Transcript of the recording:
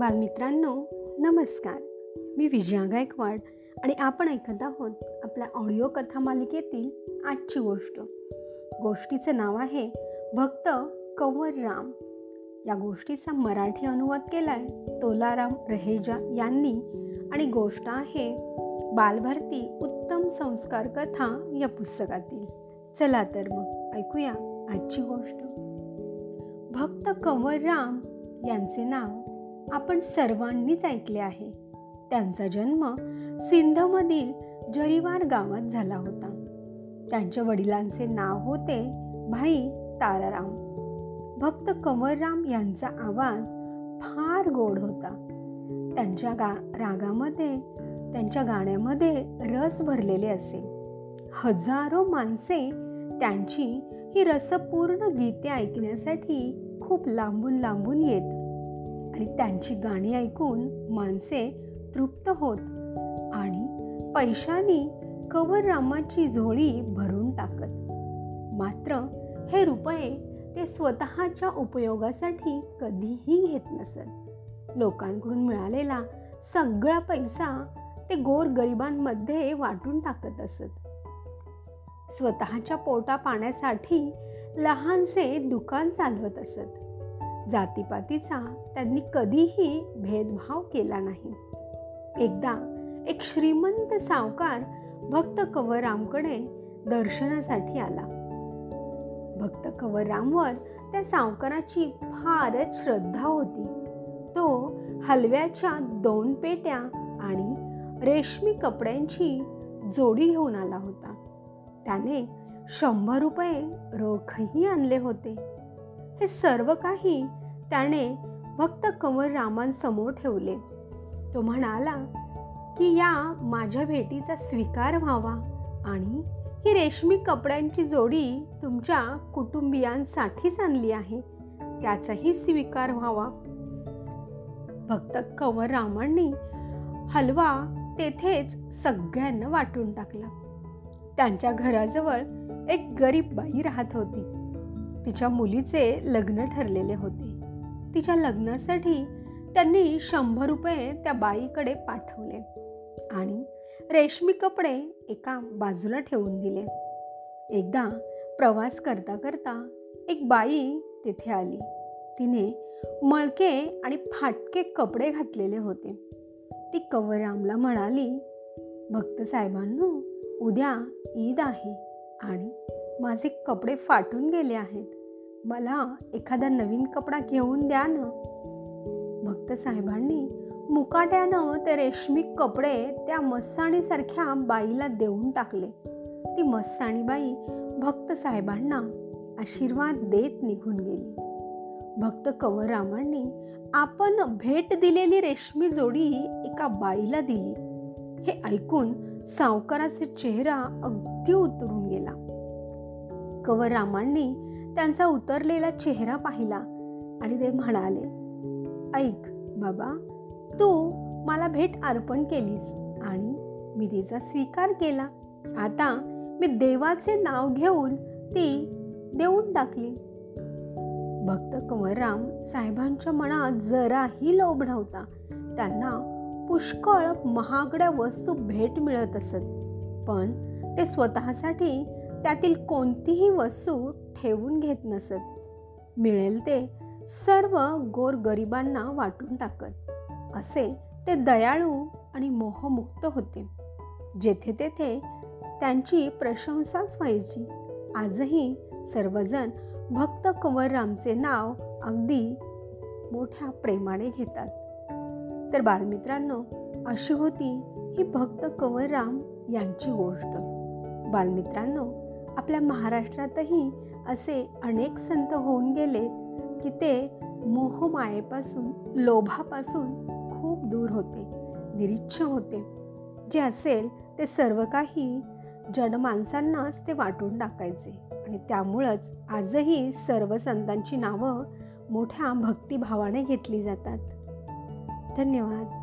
बालमित्रांनो नमस्कार. मी विजया गायकवाड आणि आपण ऐकत आहोत आपल्या ऑडिओ कथा मालिकेतील आजची गोष्ट. गोष्टीचं नाव आहे भक्त कंवर राम. या गोष्टीचा मराठी अनुवाद केला आहे तोलाराम रहेजा यांनी आणि गोष्ट आहे बालभारती उत्तम संस्कार कथा या पुस्तकातील. चला तर मग ऐकूया आजची गोष्ट. भक्त कंवरराम यांचे नाव आपण सर्वांनीच ऐकले आहे. त्यांचा जन्म सिंधमधील जरीवार गावात झाला होता. त्यांच्या वडिलांचे नाव होते भाई ताराराम. भक्त कंवरराम यांचा आवाज फार गोड होता. त्यांच्या गा रागामध्ये त्यांच्या गाण्यामध्ये रस भरलेले असे. हजारो माणसे त्यांची ही रसपूर्ण गीते ऐकण्यासाठी खूप लांबून लांबून येत आणि त्यांची गाणी ऐकून माणसे तृप्त होत आणि पैशानी कवररामाची झोळी भरून टाकत. मात्र हे रुपये ते स्वतःच्या उपयोगासाठी कधीही घेत नसत. लोकांकडून मिळालेला सगळा पैसा ते गोर गरिबांमध्ये वाटून टाकत असत. स्वतःच्या पोटा पाण्यासाठी लहानसे दुकान चालवत असत. जातीपातीचा त्यांनी कधीही भेदभाव केला नाही. एकदा एक श्रीमंत सावकार भक्त कवररामकडे दर्शनासाठी आला. भक्त कवररामवर त्या सावकाराची फारच श्रद्धा होती. तो हलव्याच्या दोन पेट्या आणि रेशमी कपड्यांची जोडी घेऊन आला होता. त्याने शंभर रुपये रोखही आणले होते. हे सर्व काही त्याने भक्त कंवररामांसमोर ठेवले. तो म्हणाला की या माझ्या भेटीचा स्वीकार व्हावा आणि ही रेशमी कपड्यांची जोडी तुमच्या कुटुंबियांसाठीच आणली आहे. त्याचाही स्वीकार व्हावा. भक्त कंवररामांनी हलवा तेथेच सगळ्यांना वाटून टाकला. त्यांच्या घराजवळ एक गरीब बाई राहत होती. तिच्या मुलीचे लग्न ठरलेले होते. तिच्या लग्नासाठी त्यांनी शंभर रुपये त्या बाईकडे पाठवले आणि रेशमी कपडे एका बाजूला ठेवून दिले. एकदा प्रवास करता करता एक बाई तिथे आली. तिने मळके आणि फाटके कपडे घातलेले होते. ती कवररामला म्हणाली भक्त साहेबांनो उद्या ईद आहे आणि माझे कपडे फाटून गेले आहेत. मला एखादा नवीन कपडा घेऊन द्या ना. भक्त साहेबांनी मुकाट्यानं ते रेशमी कपडे त्या मस्साणीसारख्या बाईला देऊन टाकले. ती मस्साणी बाई भक्त साहेबांना आशीर्वाद देत निघून गेली. भक्त कंवररामांनी आपण भेट दिलेली रेशमी जोडी एका बाईला दिली. हे ऐकून सावकाराचा चेहरा अगदी उतरून गेला. कंवररामांनी त्यांचा उतरलेला चेहरा पाहिला आणि ते म्हणाले ऐक बाबा तू मला भेट अर्पण केलीस आणि मी तिचा स्वीकार केला. आता मी देवाचे नाव घेऊन ती देऊन टाकली. भक्त कंवरराम साहेबांच्या मनात जराही लोभ नव्हता. त्यांना पुष्कळ महागड्या वस्तू भेट मिळत असत पण ते स्वतःसाठी त्यातील कोणतीही वस्तू ठेवून घेत नसत. मिळेल ते सर्व गोरगरिबांना वाटून टाकत. असे ते दयाळू आणि मोहमुक्त होते. जेथे तेथे त्यांची प्रशंसाच व्हायची. आजही सर्वजण भक्त कंवररामचे नाव अगदी मोठ्या प्रेमाने घेतात. तर बालमित्रांनो अशी होती ही भक्त कंवरराम यांची गोष्ट. बालमित्रांनो आपल्या महाराष्ट्रातही असे अनेक संत होऊन गेले की ते मोहमायेपासून लोभापासून खूप दूर होते निरीच्छ होते. जे असेल ते सर्व काही जनमानसांनाच ते वाटून टाकायचे आणि त्यामुळंच आजही सर्व संतांची नावं मोठ्या भक्तिभावाने घेतली जातात. धन्यवाद.